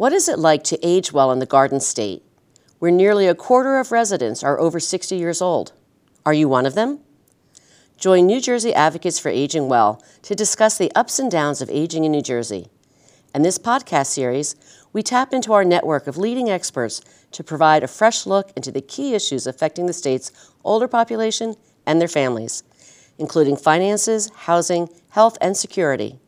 What is it like to age well in the Garden State, where nearly a quarter of residents are over 60 years old? Are you one of them? Join New Jersey Advocates for Aging Well to discuss the ups and downs of aging in New Jersey. In this podcast series, we tap into our network of leading experts to provide a fresh look into the key issues affecting the state's older population and their families, including finances, housing, health, and security.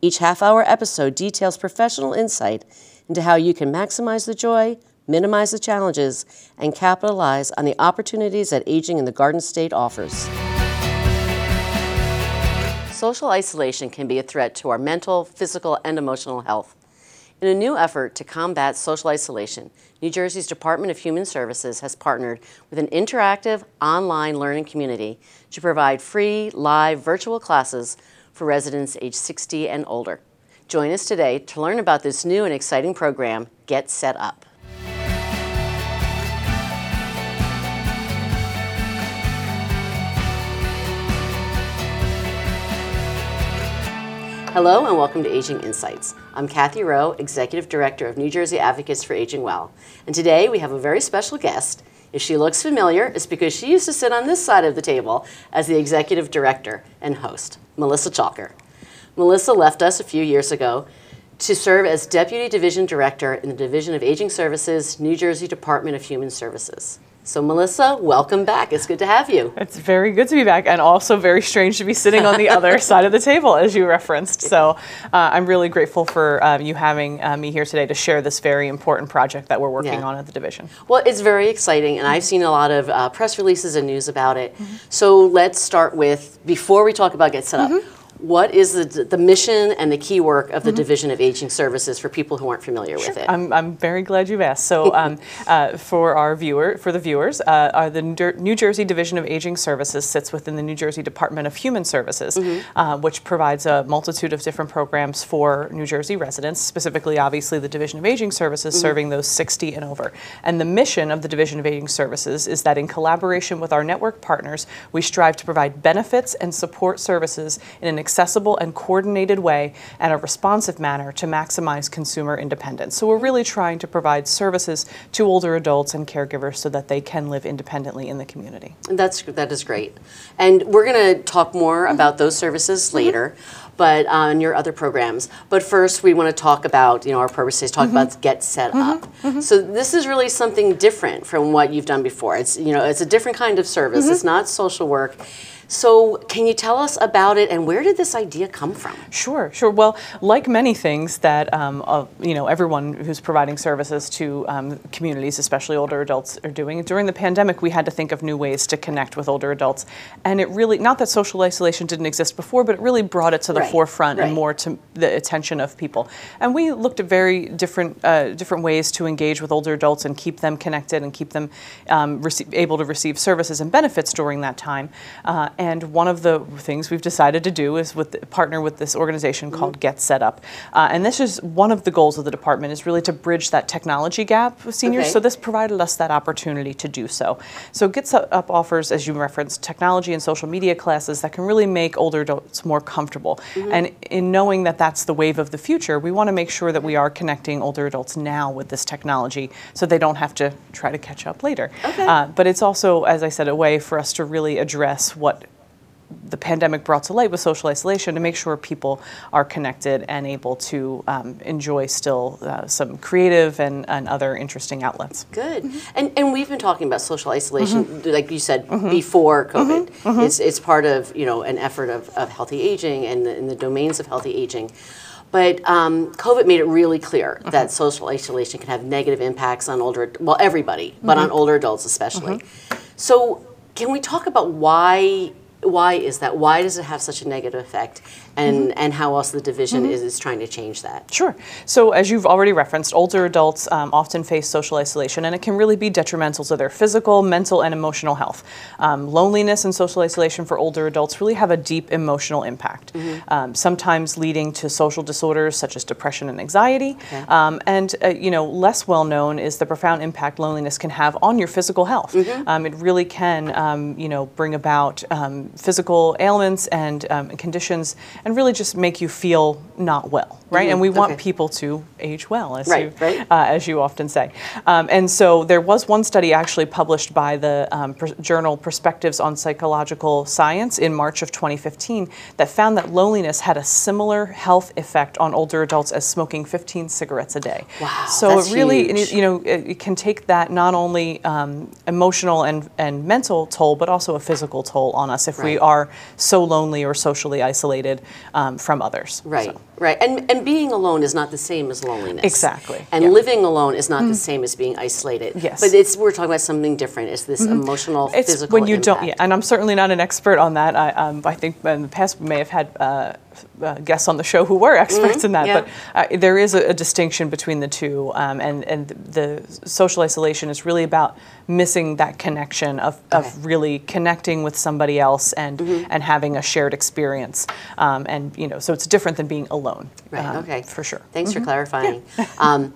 Each half hour episode details professional insight into how you can maximize the joy, minimize the challenges, and capitalize on the opportunities that aging in the Garden State offers. Social isolation can be a threat to our mental, physical, and emotional health. In a new effort to combat social isolation, New Jersey's Department of Human Services has partnered with an interactive online learning community to provide free, live, virtual classes for residents age 60 and older. Join us today to learn about this new and exciting program, Get Set Up. Hello and welcome to Aging Insights. I'm Kathy Rowe, Executive Director of New Jersey Advocates for Aging Well. And today we have a very special guest. If she looks familiar, it's because she used to sit on this side of the table as the Executive Director and host, Melissa Chalker. Melissa left us a few years ago to serve as Deputy Division Director in the Division of Aging Services, New Jersey Department of Human Services. So, Melissa, welcome back. It's good to have you. It's very good to be back, and also very strange to be sitting on the other side of the table, as you referenced. So, uh, I'm really grateful for um, you having uh, me here today to share this very important project that we're working yeah. on at the division. Well, it's very exciting, and I've seen a lot of uh, press releases and news about it. Mm-hmm. So, let's start with before we talk about Get Set Up. Mm-hmm what is the, the mission and the key work of the mm-hmm. Division of Aging Services for people who aren't familiar sure. with it? I'm, I'm very glad you've asked. So, um, uh, for our viewer, for the viewers, uh, uh, the New Jersey Division of Aging Services sits within the New Jersey Department of Human Services, mm-hmm. uh, which provides a multitude of different programs for New Jersey residents. Specifically, obviously, the Division of Aging Services mm-hmm. serving those 60 and over. And the mission of the Division of Aging Services is that in collaboration with our network partners, we strive to provide benefits and support services in an accessible and coordinated way and a responsive manner to maximize consumer independence. So we're really trying to provide services to older adults and caregivers so that they can live independently in the community. That's that is great, and we're going to talk more mm-hmm. about those services mm-hmm. later. But on uh, your other programs. But first, we want to talk about, you know, our purpose is talk mm-hmm. about get set mm-hmm. up. Mm-hmm. So this is really something different from what you've done before. It's, you know, it's a different kind of service. Mm-hmm. It's not social work so, can you tell us about it and where did this idea come from? Sure, sure. Well, like many things that um, uh, you know everyone who's providing services to um, communities, especially older adults, are doing during the pandemic, we had to think of new ways to connect with older adults, and it really not that social isolation didn't exist before, but it really brought it to the right. forefront right. and more to the attention of people. And we looked at very different uh, different ways to engage with older adults and keep them connected and keep them um, able to receive services and benefits during that time. Uh, and one of the things we've decided to do is with partner with this organization called mm-hmm. Get Set Up. Uh, and this is one of the goals of the department is really to bridge that technology gap with seniors. Okay. So this provided us that opportunity to do so. So Get Set Up offers, as you referenced, technology and social media classes that can really make older adults more comfortable. Mm-hmm. And in knowing that that's the wave of the future, we want to make sure that we are connecting older adults now with this technology so they don't have to try to catch up later. Okay. Uh, but it's also, as I said, a way for us to really address what the pandemic brought to light with social isolation to make sure people are connected and able to um, enjoy still uh, some creative and, and other interesting outlets. Good. Mm-hmm. And, and we've been talking about social isolation, mm-hmm. like you said, mm-hmm. before COVID. Mm-hmm. Mm-hmm. It's, it's part of you know an effort of, of healthy aging and the, in the domains of healthy aging. But um, COVID made it really clear mm-hmm. that social isolation can have negative impacts on older, well, everybody, but on older adults especially. So, can we talk about why why is that? Why does it have such a negative effect? And, mm-hmm. and how else the division mm-hmm. is, is trying to change that? Sure. So, as you've already referenced, older adults um, often face social isolation, and it can really be detrimental to their physical, mental, and emotional health. Um, loneliness and social isolation for older adults really have a deep emotional impact, mm-hmm. um, sometimes leading to social disorders such as depression and anxiety. Okay. Um, and, uh, you know, less well known is the profound impact loneliness can have on your physical health. Mm-hmm. Um, it really can, um, you know, bring about um, physical ailments and um, conditions, and really just make you feel not well, right? And we want okay. people to age well, as Right, you right. uh, as you often say. Um, and so there was one study actually published by the um, pr- journal Perspectives on Psychological Science in March of 2015 that found that loneliness had a similar health effect on older adults as smoking 15 cigarettes a day. Wow, So it really, you know, it, it can take that not only um, emotional and, and mental toll, but also a physical toll on us if we Right. are so lonely or socially isolated um, from others. Right, So- right. And, and being alone is not the same as loneliness. Exactly, And yeah. Mm. living alone is not the same as being isolated. Yes. But it's we're talking about something different. It's this emotional, It's physical when you impact. don't, yeah, and I'm certainly not an expert on that. I, um, I think in the past we may have had uh, uh, guests on the show who were experts in that, Mm-hmm. yeah. but uh, there is a, a distinction between the two, um, and and the social isolation is really about missing that connection of, Okay. of really connecting with somebody else and Mm-hmm. and having a shared experience, um, and you know, so it's different than being alone. Right, um, okay. for sure. Thanks for clarifying. Um,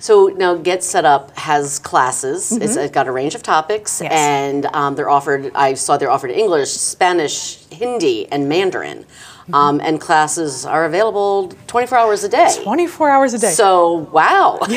so now Get Set Up has classes. It's, it's got a range of topics, Yes. and um, they're offered. I saw they're offered in English, Spanish, Hindi, and Mandarin. Um, and classes are available 24 hours a day. 24 hours a day. So wow.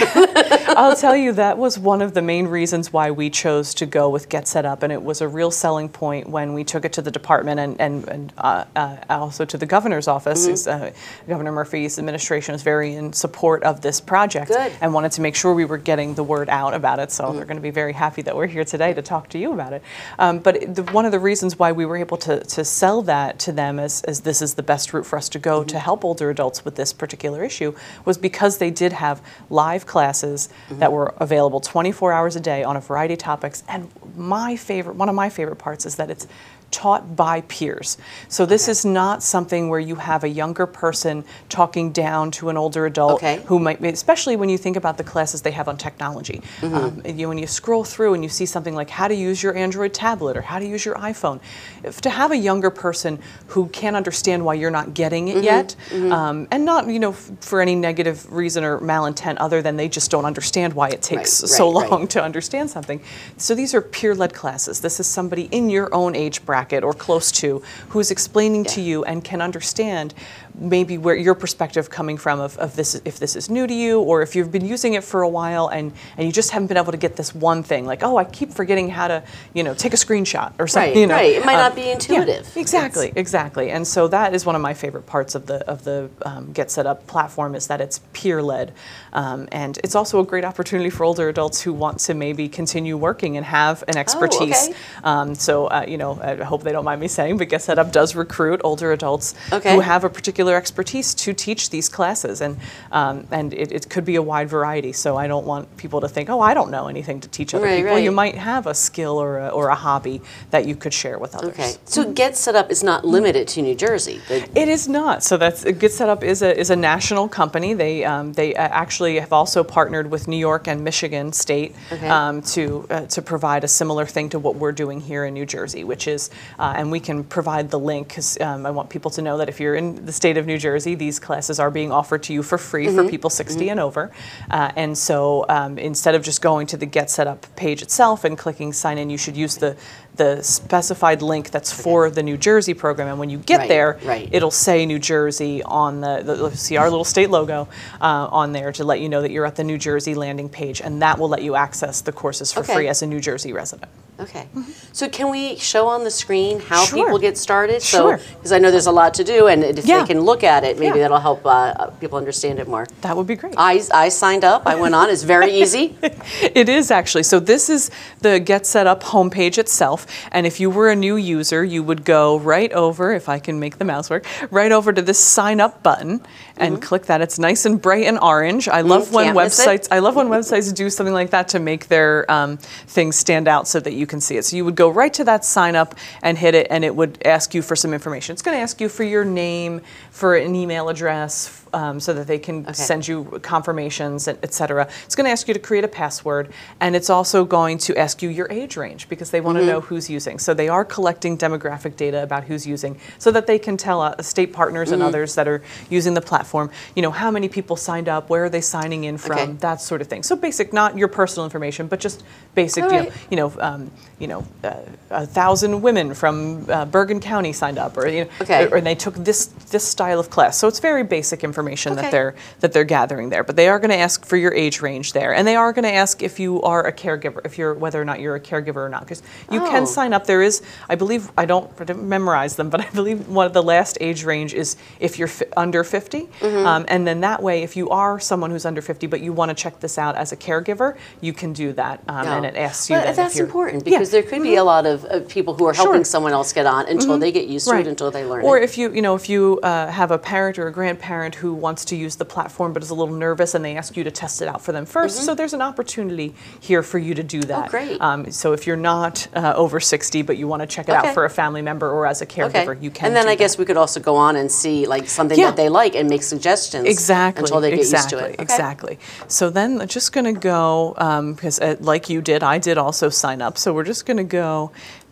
I'll tell you that was one of the main reasons why we chose to go with Get Set Up, and it was a real selling point when we took it to the department and and, and uh, uh, also to the governor's office. Mm-hmm. Uh, Governor Murphy's administration is very in support of this project Good. and wanted to make sure we were getting the word out about it. So Mm-hmm. they're going to be very happy that we're here today to talk to you about it. Um, but the, one of the reasons why we were able to to sell that to them as as this is the best route for us to go Mm-hmm. to help older adults with this particular issue was because they did have live classes that were available 24 hours a day on a variety of topics. And my favorite, one of my favorite parts is that it's taught by peers. So this is not something where you have a younger person talking down to an older adult Okay. who might be, especially when you think about the classes they have on technology. Mm-hmm. Um, and you, when you scroll through and you see something like how to use your Android tablet or how to use your iPhone, if, to have a younger person who can't understand why you're not getting Mm-hmm. it yet, Um, and not you know f- for any negative reason or malintent other than they just don't understand why it takes Right, so right, long right. to understand something. So these are peer-led classes. This is somebody in your own age bracket or close to who is explaining to you and can understand maybe where your perspective coming from of, of this if this is new to you or if you've been using it for a while and, and you just haven't been able to get this one thing like oh I keep forgetting how to you know take a screenshot or something Right, you know right. It might Um, not be yeah, intuitive. exactly exactly and so that is one of my favorite parts of the of the um, get set up platform is that it's peer led um, and it's also a great opportunity for older adults who want to maybe continue working and have an expertise okay. um, so uh, you know I hope they don't mind me saying but get set up does recruit older adults Okay. who have a particular expertise to teach these classes and um, and it, it could be a wide variety so I don't want people to think oh I don't know anything to teach other Right, people you might have a skill or a, or a hobby that you could share with others Okay. So Get Set Up is not limited to New Jersey. The- it is not. So that's Get Set Up is a is a national company. They um, they uh, actually have also partnered with New York and Michigan State Okay. um, to uh, to provide a similar thing to what we're doing here in New Jersey, which is uh, and we can provide the link because um, I want people to know that if you're in the state of New Jersey, these classes are being offered to you for free for people 60 and over. Uh, and so um, instead of just going to the Get Set Up page itself and clicking sign in, you should use the the specified link that's for the New Jersey program. And when you get Right, there, right. it'll say New Jersey on the, the see our little state logo uh, on there to let you know that you're at the New Jersey landing page, and that will let you access the courses for Okay. free as a New Jersey resident. Okay. So can we show on the screen how Sure. people get started? Sure. Because I know there's a lot to do, and if Yeah. they can look at it, maybe Yeah. that'll help uh, people understand it more. That would be great. I, I signed up. I went on. It's very easy. It is actually. So this is the Get Set Up homepage itself. And if you were a new user, you would go right over, if I can make the mouse work, right over to this sign up button and click that. It's nice and bright and orange. I love when Mm-hmm. can't websites I love when websites do something like that to make their um, things stand out so that you can see it. So you would go right to that sign up and hit it, and it would ask you for some information. It's going to ask you for your name, for an email address, um, so that they can send you confirmations, et cetera. It's going to ask you to create a password, and it's also going to ask you your age range because they want to know who's using. So they are collecting demographic data about who's using so that they can tell uh, state partners and others that are using the platform, you know, how many people signed up, where are they signing in from, Okay. that sort of thing. So basic, not your personal information, but just basic, All you know, you know, um, you know, uh, a thousand women from uh, Bergen County signed up, or you know, Okay. or, they took this this style of class. So it's very basic information Okay. that they're that they're gathering there. But they are going to ask for your age range there, and they are going to ask if you are a caregiver, if you're whether or not you're a caregiver or not, because you Oh. can sign up. There is, I believe, I don't, memorize them, but I believe one of the last age range is if you're fi- under 50, Mm-hmm. um, and then that way, if you are someone who's under 50, but you want to check this out as a caregiver, you can do that, um, and it asks you. But that's important Yeah. Mm-hmm. because there could be a lot of uh, people who are helping Sure. Mm-hmm. someone else get on until they get used to Right. it, until they learn Or it. if you, you know, if you uh, have a parent or a grandparent who wants to use the platform but is a little nervous and they ask you to test it out for them 1st so there's an opportunity here for you to do that. Mm-hmm. Oh, great. Um, so if you're not uh, over 60 but you want to check it Okay. out for a family member or as a caregiver, you can. And then I guess we could also go on and see like something Yeah. that they like and make suggestions Exactly. until they get exactly, used to it. Okay. Exactly. So then I'm just going to go, because uh, like you did, I did also sign up. So we're just going to go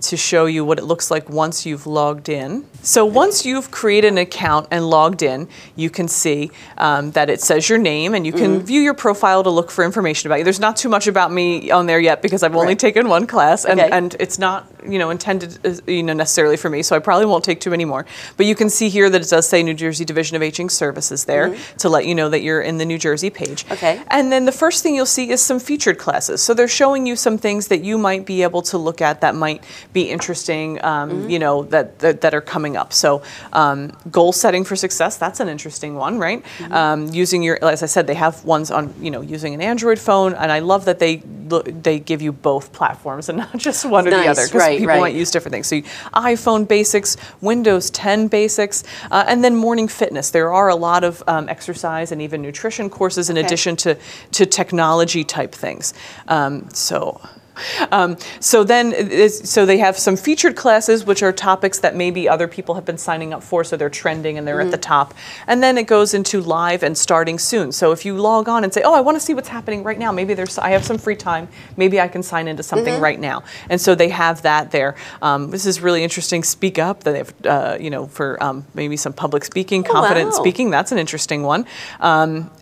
to show you what it looks like once you've logged in. So once you've created an account and logged in, you can see um, that it says your name and you can Mm-hmm. view your profile to look for information about you. There's not too much about me on there yet because I've only Right. taken one class and, Okay. and it's not you know intended you know necessarily for me so I probably won't take too many more. But you can see here that it does say New Jersey Division of Aging Services there to let you know that you're in the New Jersey page. Mm-hmm. Okay. And then the first thing you'll see is some featured classes. So they're showing you some things that you might be able to look at that might be interesting, um, Mm-hmm. you know, that, that that are coming up. So um, goal setting for success, that's an interesting one, right? Mm-hmm. Um, using your, as I said, they have ones on, you know, using an Android phone, and I love that they they give you both platforms and not just one or the other because right, people right. might use different things. So you, iPhone basics, Windows 10 basics, uh, and then morning fitness. There are a lot of um, exercise and even nutrition courses in Okay. addition to, to technology type things. Um, so. Um, so then, so they have some featured classes, which are topics that maybe other people have been signing up for, so they're trending and they're at the top. And then it goes into live and starting soon. So if you log on and say, "Oh, I want to see what's happening right now," maybe there's I have some free time, maybe I can sign into something right now. And so they have that there. Um, this is really interesting. Speak up. That They have, uh, you know, for um, maybe some public speaking, confident wow. speaking. That's an interesting one.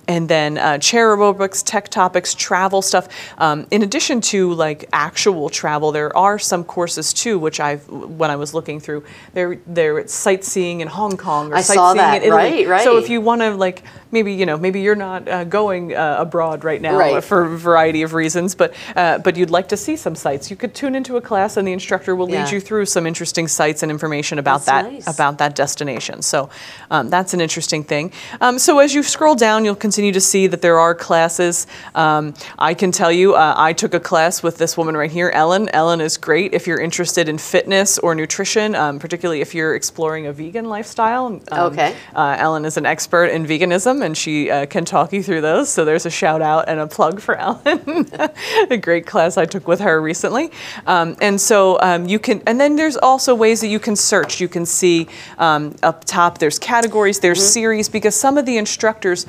And then uh, chair aerobics, tech topics, travel stuff. Um, in addition to like actual travel, there are some courses too, which I've when I was looking through. There, there it's sightseeing in Hong Kong or I sightseeing saw that, in Italy. right, So if you want to like maybe you know maybe you're not uh, going uh, abroad right now Right. for a variety of reasons, but uh, but you'd like to see some sites, you could tune into a class and the instructor will lead Yeah. you through some interesting sites and information about That's that nice. about that destination. So um, that's an interesting thing. Um, so as you scroll down, you'll continue to see that there are classes. Um, I can tell you, uh, I took a class with this woman right here, Ellen. Ellen is great if you're interested in fitness or nutrition, um, particularly if you're exploring a vegan lifestyle. Um, Okay. uh, Ellen is an expert in veganism, and she uh, can talk you through those. So there's a shout out and a plug for Ellen. a great class I took with her recently. Um, and so um, you can, and then there's also ways that you can search. You can see um, up top there's categories, there's Mm-hmm. series, because some of the instructors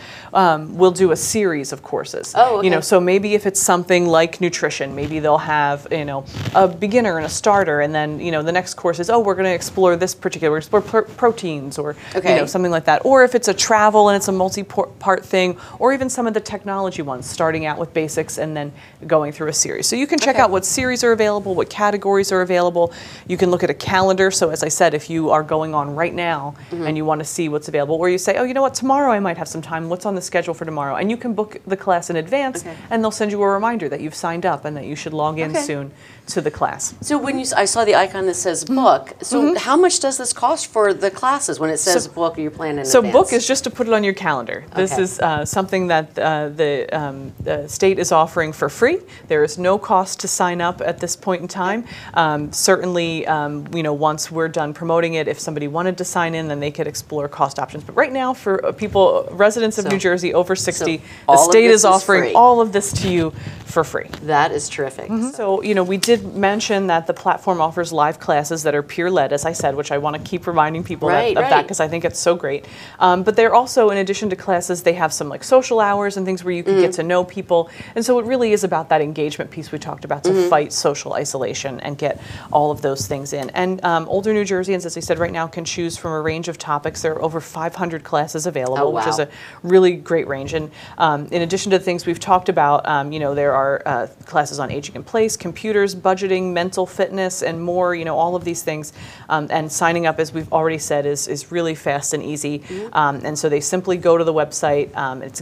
um, will do a series of courses. Oh, You know, so maybe if it's something like nutrition, maybe they'll have you know a beginner and a starter, and then you know the next course is oh we're going to explore this particular explore pr- proteins or you know something like that. Or if it's a travel and it's a multi-part thing, or even some of the technology ones, starting out with basics and then going through a series. So you can check Okay. out what series are available, what categories are available. You can look at a calendar. So as I said, if you are going on right now Mm-hmm. and you want to see what's available, or you say, oh, you know what, tomorrow I might have some time. What's on the schedule for tomorrow? And you can book the class in advance, Okay. and they'll send you a reminder that you've signed up and that you should log in Okay. soon to the class. So when you, I saw the icon that says Mm-hmm. book. So how much does this cost for the classes when it says book or you plan in So advance? book is just to put it on your calendar. This Okay. is uh, something that uh, the, um, the state is offering for free. There is no cost to sign up at this point in time. Um, certainly, um, you know, once we're done promoting it, if somebody wanted to sign in, then they could explore cost options. But right now, for uh, people, residents of So- New Jersey over 60, the all of state is is offering free. all of this to you for free. That is terrific. So, you know, we did mention that the platform offers live classes that are peer led, as I said, which I want to keep reminding people that- Right, of that because I think it's so great. Um, but they're also, in addition to classes, they have some like social hours and things where you can Mm-hmm. get to know people. And so it really is about that engagement piece we talked about to Mm-hmm. fight social isolation and get all of those things in. And um, older New Jerseyans, as I said, right now can choose from a range of topics. There are over 500 classes available, Oh, which is a really great range. And um, in addition to the things we've talked about, um, you know, there are uh, classes on aging in place, computers, budgeting, mental fitness, and more. You know, all of these things. Um, and signing up, as we've already said, is is really fast and easy. Mm-hmm. Um, and so they simply go to the website. Um, it's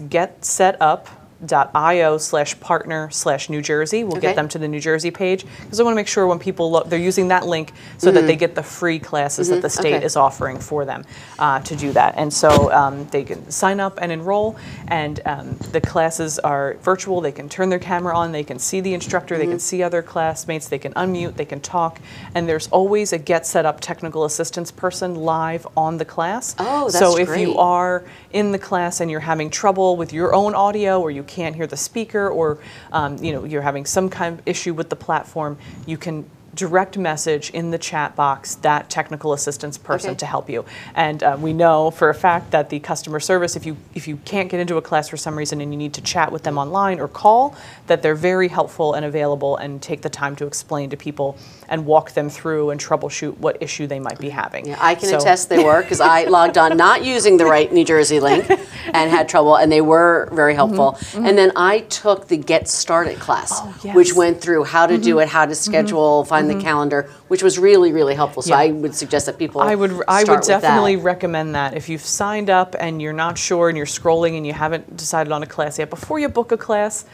getsetup.io slash partner slash New Jersey. We'll Okay. get them to the New Jersey page because I want to make sure when people look, they're using that link so that they get the free classes that the state Mm-hmm. Okay. is offering for them uh, to do that. And so um, they can sign up and enroll, and um, the classes are virtual. They can turn their camera on, they can see the instructor, Mm-hmm. they can see other classmates, they can unmute, they can talk, and there's always a Get Set Up technical assistance person live on the class. Oh, that's so if great. you are in the class and you're having trouble with your own audio, or you can't hear the speaker, or um, you know you're having some kind of issue with the platform, you can direct message in the chat box that technical assistance person Okay. to help you. And uh, we know for a fact that the customer service, if you if you can't get into a class for some reason and you need to chat with them online or call, that they're very helpful and available and take the time to explain to people and walk them through and troubleshoot what issue they might be having. Yeah, I can So- attest they were because I logged on not using the right New Jersey link and had trouble, and they were very helpful. And then I took the Get Started class, Mm-hmm, Oh, yes. Mm-hmm. which went through how to do it, how to schedule, find the mm-hmm. calendar, which was really, really helpful. So Yeah. I would suggest that people I would I would with that. definitely recommend that if you've signed up and you're not sure and you're scrolling and you haven't decided on a class yet before you book a class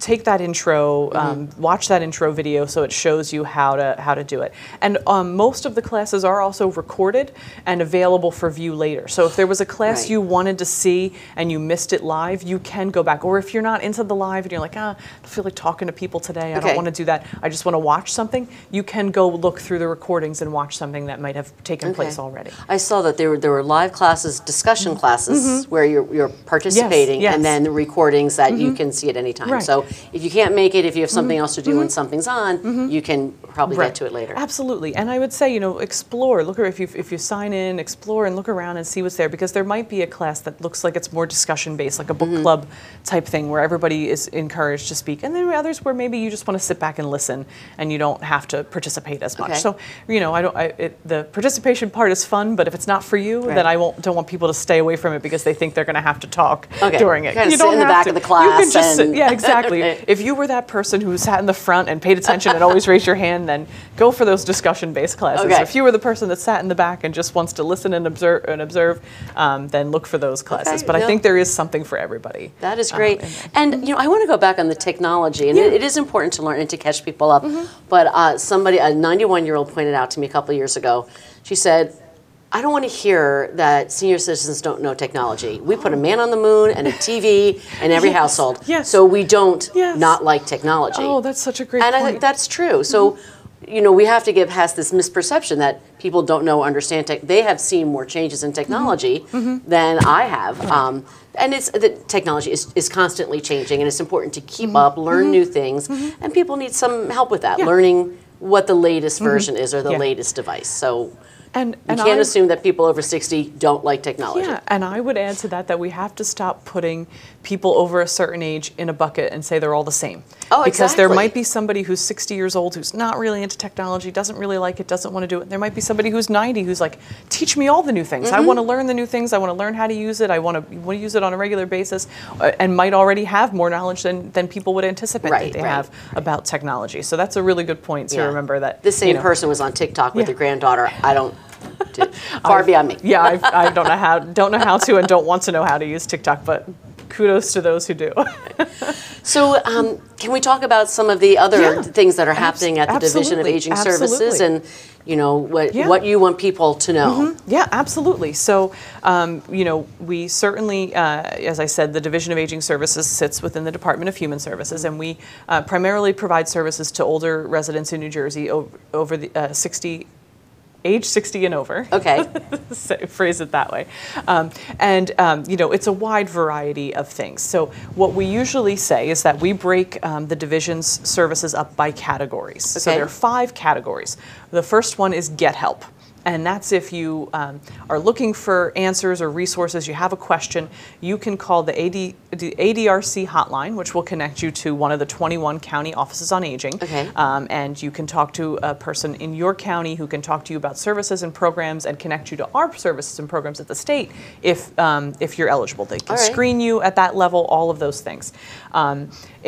take that intro um, watch that intro video so it shows you how to how to do it and um, most of the classes are also recorded and available for view later so if there was a class Right. you wanted to see and you missed it live you can go back or if you're not into the live and you're like ah, I don't feel like talking to people today I Okay. don't want to do that I just want to watch something you can go look through the recordings and watch something that might have taken place already I saw that there were there were live classes, discussion classes where you're you're participating, Mm-hmm. yes. and then the recordings that you can see at any time. Right. So if you can't make it, if you have something mm-hmm. else to do when mm-hmm. something's on, mm-hmm. you can probably Right. get to it later. Absolutely, and I would say you know explore. Look, if you if you sign in, explore and look around and see what's there because there might be a class that looks like it's more discussion based, like a Mm-hmm. book club type thing where everybody is encouraged to speak, and then others where maybe you just want to sit back and listen and you don't have to participate as much. Okay. So you know, I don't. I, it, the participation part is fun, but if it's not for you, Right. then I won't don't want people to stay away from it because they think they're going to have to talk Okay. during it. You sit don't in the back to. of the You class can just sit, yeah, exactly. Okay. if you were that person who sat in the front and paid attention and always raised your hand, then go for those discussion-based classes. Okay. If you were the person that sat in the back and just wants to listen and observe, and observe, um, then look for those classes. Okay, But I think there is something for everybody. That is uh, great. in and you know, I want to go back on the technology, and it, it is important to learn and to catch people up. Mm-hmm. But uh, somebody, a 91 year old, pointed out to me a couple of years ago. She said. I don't want to hear that senior citizens don't know technology. We put a man on the moon and a TV in every household. yes. So we don't Yes. not like technology. Oh, that's such a great and I point. Mm-hmm. think that's true. So, you know, we have to get past this misperception that people don't know, understand tech. They have seen more changes in technology Mm-hmm. than I have. Um, and it's the technology is, is constantly changing, and it's important to keep up, learn new things, and people need some help with that, Mm-hmm. Yeah. learning what the latest version is or the Yeah. latest device. So and you and can't I- assume that people over 60 don't like technology. Yeah, and I would add to that that we have to stop putting people over a certain age in a bucket and say they're all the same. Oh, because there might be somebody who's 60 years old who's not really into technology, doesn't really like it, doesn't want to do it. There might be somebody who's 90 who's like, teach me all the new things. Mm-hmm. I want to learn the new things. I want to learn how to use it. I want to, want to use it on a regular basis, uh, and might already have more knowledge than, than people would anticipate Right, that they right, have about technology. So that's a really good point to Yeah. remember that This same you know, person was on TikTok with Yeah. their granddaughter. I don't. Far beyond me. Yeah, I, I don't know how don't know how to and don't want to know how to use TikTok, but kudos to those who do. So, um, can we talk about some of the other Yeah. things that are happening at the Division of absolutely, Aging Services, and you know what Yeah. Mm-hmm. what you want people to know? yeah, absolutely. So, um, you know, we certainly, uh, as I said, the Division of Aging Services sits within the Department of Human Services, and we uh, primarily provide services to older residents in New Jersey over, over the uh, 60 age 60 and over. Okay. Phrase it that way. Um, and, um, you know, it's a wide variety of things. So, what we usually say is that we break um, the division's services up by categories. Okay. So, there are five categories. The first one is get help. And that's if you um, are looking for answers or resources, you have a question, you can call the, AD, the ADRC hotline, which will connect you to one of the 21 county offices on aging. Okay. Um, and you can talk to a person in your county who can talk to you about services and programs and connect you to our services and programs at the state if, um, if you're eligible. They can right. screen you at that level, all of those things.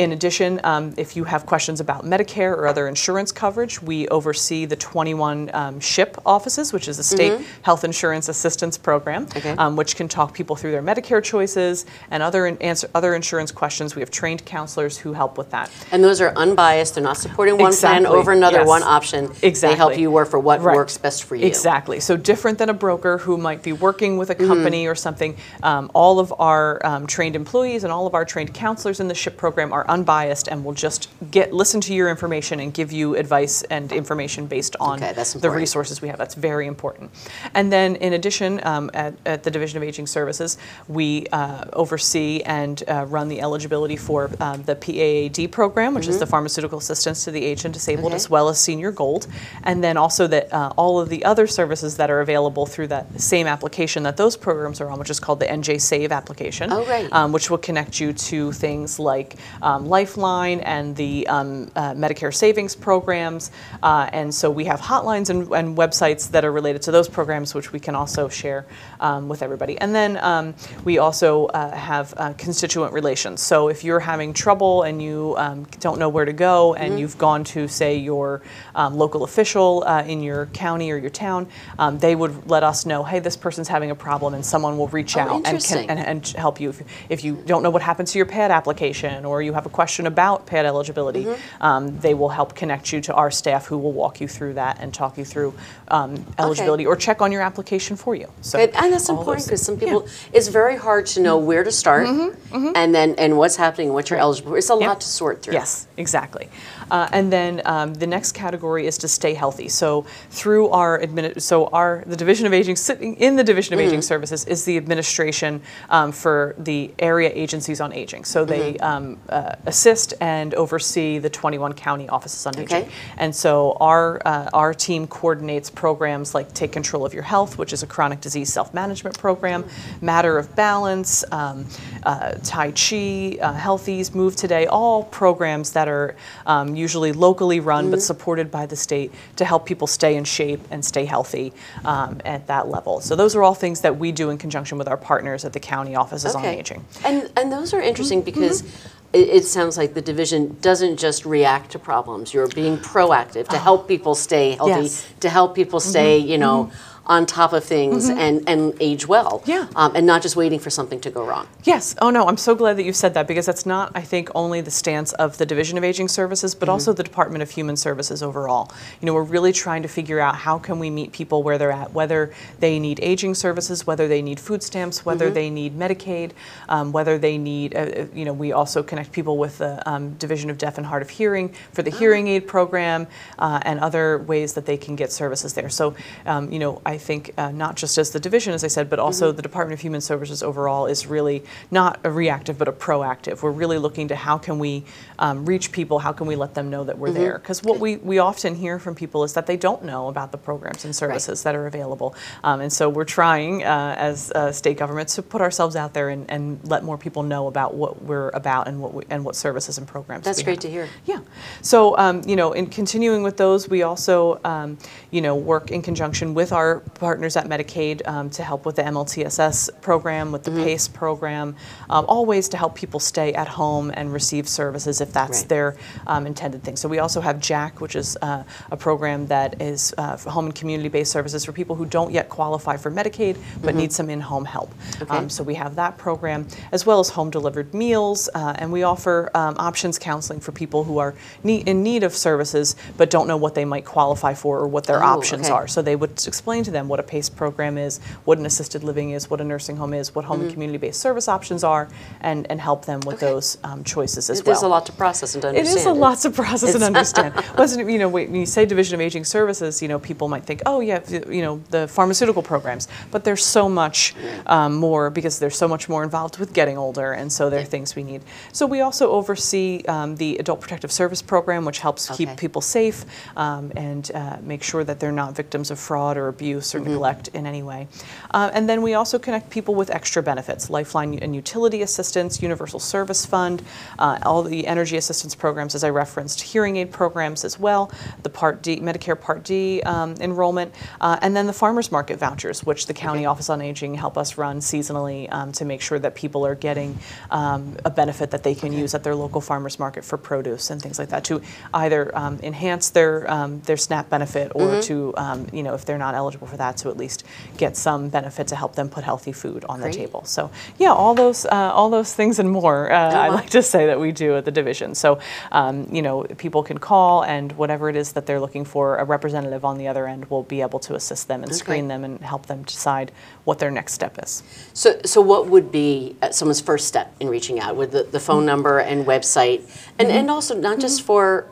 In addition, um, if you have questions about Medicare or other insurance coverage, we oversee the 21 um, SHIP offices, which is the State Health Insurance Assistance Program. Okay. um, which can talk people through their Medicare choices and other in- answer other insurance questions. We have trained counselors who help with that. And those are unbiased. They're not supporting one plan over another, yes. one option. Exactly. They help you work for what Right. works best for you. Exactly. So different than a broker who might be working with a Mm-hmm. company or something. Um, all of our um, trained employees and all of our trained counselors in the SHIP program are unbiased and will just get listen to your information and give you advice and information based on Okay, the resources we have. That's very important. And then in addition, um, at, at the Division of Aging Services, we uh, oversee and uh, run the eligibility for um, the PAAD program, which is the Pharmaceutical Assistance to the Aged and Disabled, Mm-hmm. Okay. as well as Senior Gold, and then also that uh, all of the other services that are available through that same application that those programs are on, which is called the NJ Save application, Oh, right. um, which will connect you to things like um, Lifeline and the um, uh, Medicare savings programs. Uh, and so we have hotlines and, and websites that are related to those programs, which we can also share um, with everybody. And then um, we also uh, have uh, constituent relations. So if you're having trouble and you um, don't know where to go and you've gone to, say, your um, local official uh, in your county or your town, um, they would let us know, hey, this person's having a problem, and someone will reach Oh, out and, can, and, and help you. If, if you don't know what happens to your PAAD application or you have a question about PAAD eligibility, Mm-hmm. um, they will help connect you to our staff who will walk you through that and talk you through um, eligibility or check on your application for you. So Good. And that's important because some people, it's very hard to know where to start and then and what's happening and what you're eligible for. It's a Yep. lot to sort through. Yes, exactly. Uh, and then um, the next category is to stay healthy. So through our admini- so our the Division of Aging sitting in the Division of Aging Services is the administration um, for the area agencies on aging. So they um, uh, assist and oversee the 21 county offices on Okay. aging. And so our uh, our team coordinates programs like Take Control of Your Health, which is a chronic disease self-management program, Matter of Balance, um, uh, Tai Chi, uh, HealthEASE, Move Today, all programs that are um, usually locally run but supported by the state to help people stay in shape and stay healthy um, at that level. So those are all things that we do in conjunction with our partners at the county offices on aging. Mm-hmm. And and those are interesting because it, it sounds like the division doesn't just react to problems. You're being proactive to help people stay healthy. Yes. Mm-hmm. to help people stay, you know, on top of things and, and age well. Yeah. Um, and not just waiting for something to go wrong. Yes. Oh, no, I'm so glad that you said that because that's not, I think, only the stance of the Division of Aging Services, but also the Department of Human Services overall. You know, we're really trying to figure out how can we meet people where they're at, whether they need aging services, whether they need food stamps, whether they need Medicaid, um, whether they need, uh, uh, you know, we also connect people with the um, Division of Deaf and Hard of Hearing for the hearing aid program uh, and other ways that they can get services there. So, um, you know, I think uh, not just as the division, as I said, but also the Department of Human Services overall is really not a reactive but a proactive. We're really looking to how can we um, reach people, how can we let them know that we're there? Because what we, we often hear from people is that they don't know about the programs and services that are available. Um, and so we're trying uh, as uh, state governments to put ourselves out there and, and let more people know about what we're about and what we, and what services and programs. That's great have. to hear. Yeah. So, um, you know, in continuing with those, we also, um, you know, work in conjunction with our partners at Medicaid um, to help with the MLTSS program, with the Mm-hmm. PACE program, um, all ways to help people stay at home and receive services if that's Right. their um, intended thing. So we also have JACC, which is uh, a program that is uh, home and community-based services for people who don't yet qualify for Medicaid but need some in-home help. Mm-hmm. Okay. Um, so we have that program, as well as home-delivered meals, uh, and we offer um, options counseling for people who are nee- in need of services but don't know what they might qualify for or what their Oh, options okay. are. So they would explain to to them what a PACE program is, what an assisted living is, what a nursing home is, what home and community-based service options are, and, and help them with Mm-hmm. Okay. those um, choices as There's well. a lot to process and to understand. It is a lot to process and understand. Wasn't you know when you say Division of Aging Services, you know people might think, oh yeah, you know the pharmaceutical programs, but there's so much um, more because there's so much more involved with getting older, and so there are things we need. So we also oversee um, the Adult Protective Service Program, which helps Okay. keep people safe um, and uh, make sure that they're not victims of fraud or abuse or neglect in any way. Uh, and then we also connect people with extra benefits, Lifeline and utility assistance, Universal Service Fund, uh, all the energy assistance programs, as I referenced, hearing aid programs as well, the Part D, Medicare Part D um, enrollment, uh, and then the farmers market vouchers, which the County Office on Aging help us run seasonally um, to make sure that people are getting um, a benefit that they can use at their local farmers market for produce and things like that to either um, enhance their um, their SNAP benefit or to um, you know if they're not eligible for that to at least get some benefit to help them put healthy food on Great. the table. So yeah, all those uh, all those things and more. Uh, I wow. like to say that we do at the division. So um, you know people can call and whatever it is that they're looking for, a representative on the other end will be able to assist them and screen them and help them decide what their next step is. So, so what would be uh, someone's first step in reaching out with the, the Mm-hmm. phone number and website, and and also not just for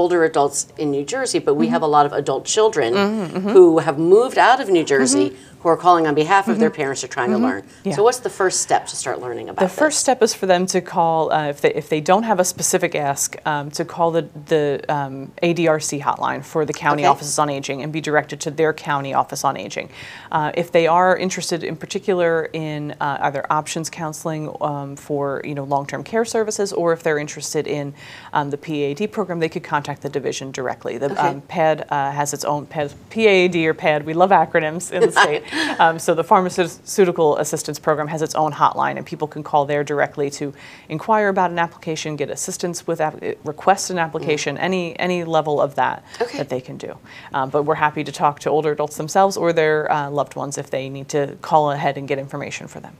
older adults in New Jersey, but we Mm-hmm. have a lot of adult children mm-hmm, mm-hmm. who have moved out of New Jersey mm-hmm. Who are calling on behalf of their parents or trying to learn. Mm-hmm. Yeah. So, what's the first step to start learning about The this? first step is for them to call, uh, if, they, if they don't have a specific ask, um, to call the, the um, ADRC hotline for the county Okay. offices on aging and be directed to their county office on aging. Uh, if they are interested in particular in uh, either options counseling um, for you know long-term care services, or if they're interested in um, the PAAD program, they could contact the division directly. The Okay. um, PAAD uh, has its own PAD, PAD or PAD. We love acronyms in the state. Um, so the Pharmaceutical Assistance Program has its own hotline, and people can call there directly to inquire about an application, get assistance with request an application, any any level of that Okay. that they can do. Um, but we're happy to talk to older adults themselves or their uh, loved ones if they need to call ahead and get information for them.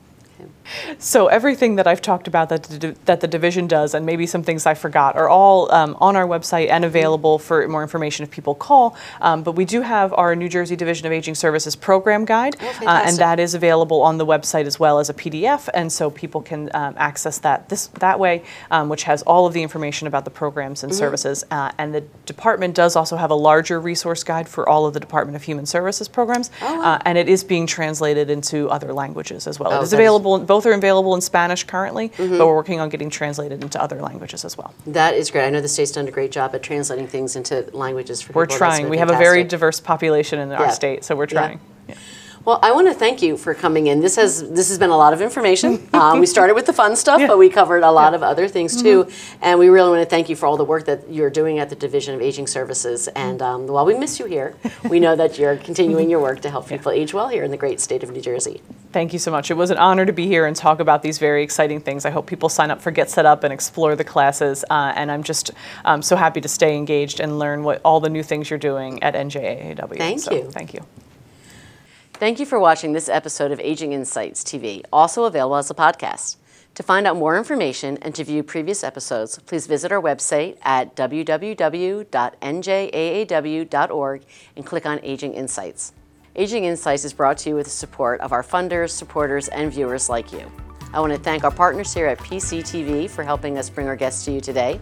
So everything that I've talked about that the, that the division does, and maybe some things I forgot, are all um, on our website and available for more information if people call. Um, but we do have our New Jersey Division of Aging Services program guide, uh, and that is available on the website as well as a PDF, and so people can um, access that this that way, um, which has all of the information about the programs and services. Uh, and the department does also have a larger resource guide for all of the Department of Human Services programs, uh, and it is being translated into other languages as well. Oh, it is that is- available. Both are available in Spanish currently, but mm-hmm. we're working on getting translated into other languages as well. That is great. I know the state's done a great job at translating things into languages for We're people. That's trying. We have a very diverse population in Yeah. our state, so we're trying. Yeah. Well, I want to thank you for coming in. This has this has been a lot of information. um, we started with the fun stuff, but we covered a lot of other things too. And we really want to thank you for all the work that you're doing at the Division of Aging Services. And um, while we miss you here, we know that you're continuing your work to help people age well here in the great state of New Jersey. Thank you so much. It was an honor to be here and talk about these very exciting things. I hope people sign up for Get Set Up and explore the classes. Uh, and I'm just um, so happy to stay engaged and learn what all the new things you're doing at NJAAW. Thank So, you. Thank you. Thank you for watching this episode of Aging Insights TV, also available as a podcast. To find out more information and to view previous episodes, please visit our website at www.njaaw.org and click on Aging Insights. Aging Insights is brought to you with the support of our funders, supporters, and viewers like you. I want to thank our partners here at PCTV for helping us bring our guests to you today.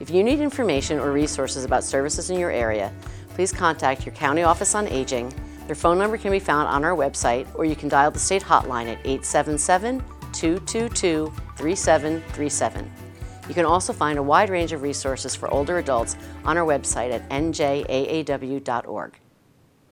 If you need information or resources about services in your area, please contact your county office on aging. Their phone number can be found on our website, or you can dial the state hotline at 877 222 3737. You can also find a wide range of resources for older adults on our website at njaaw.org.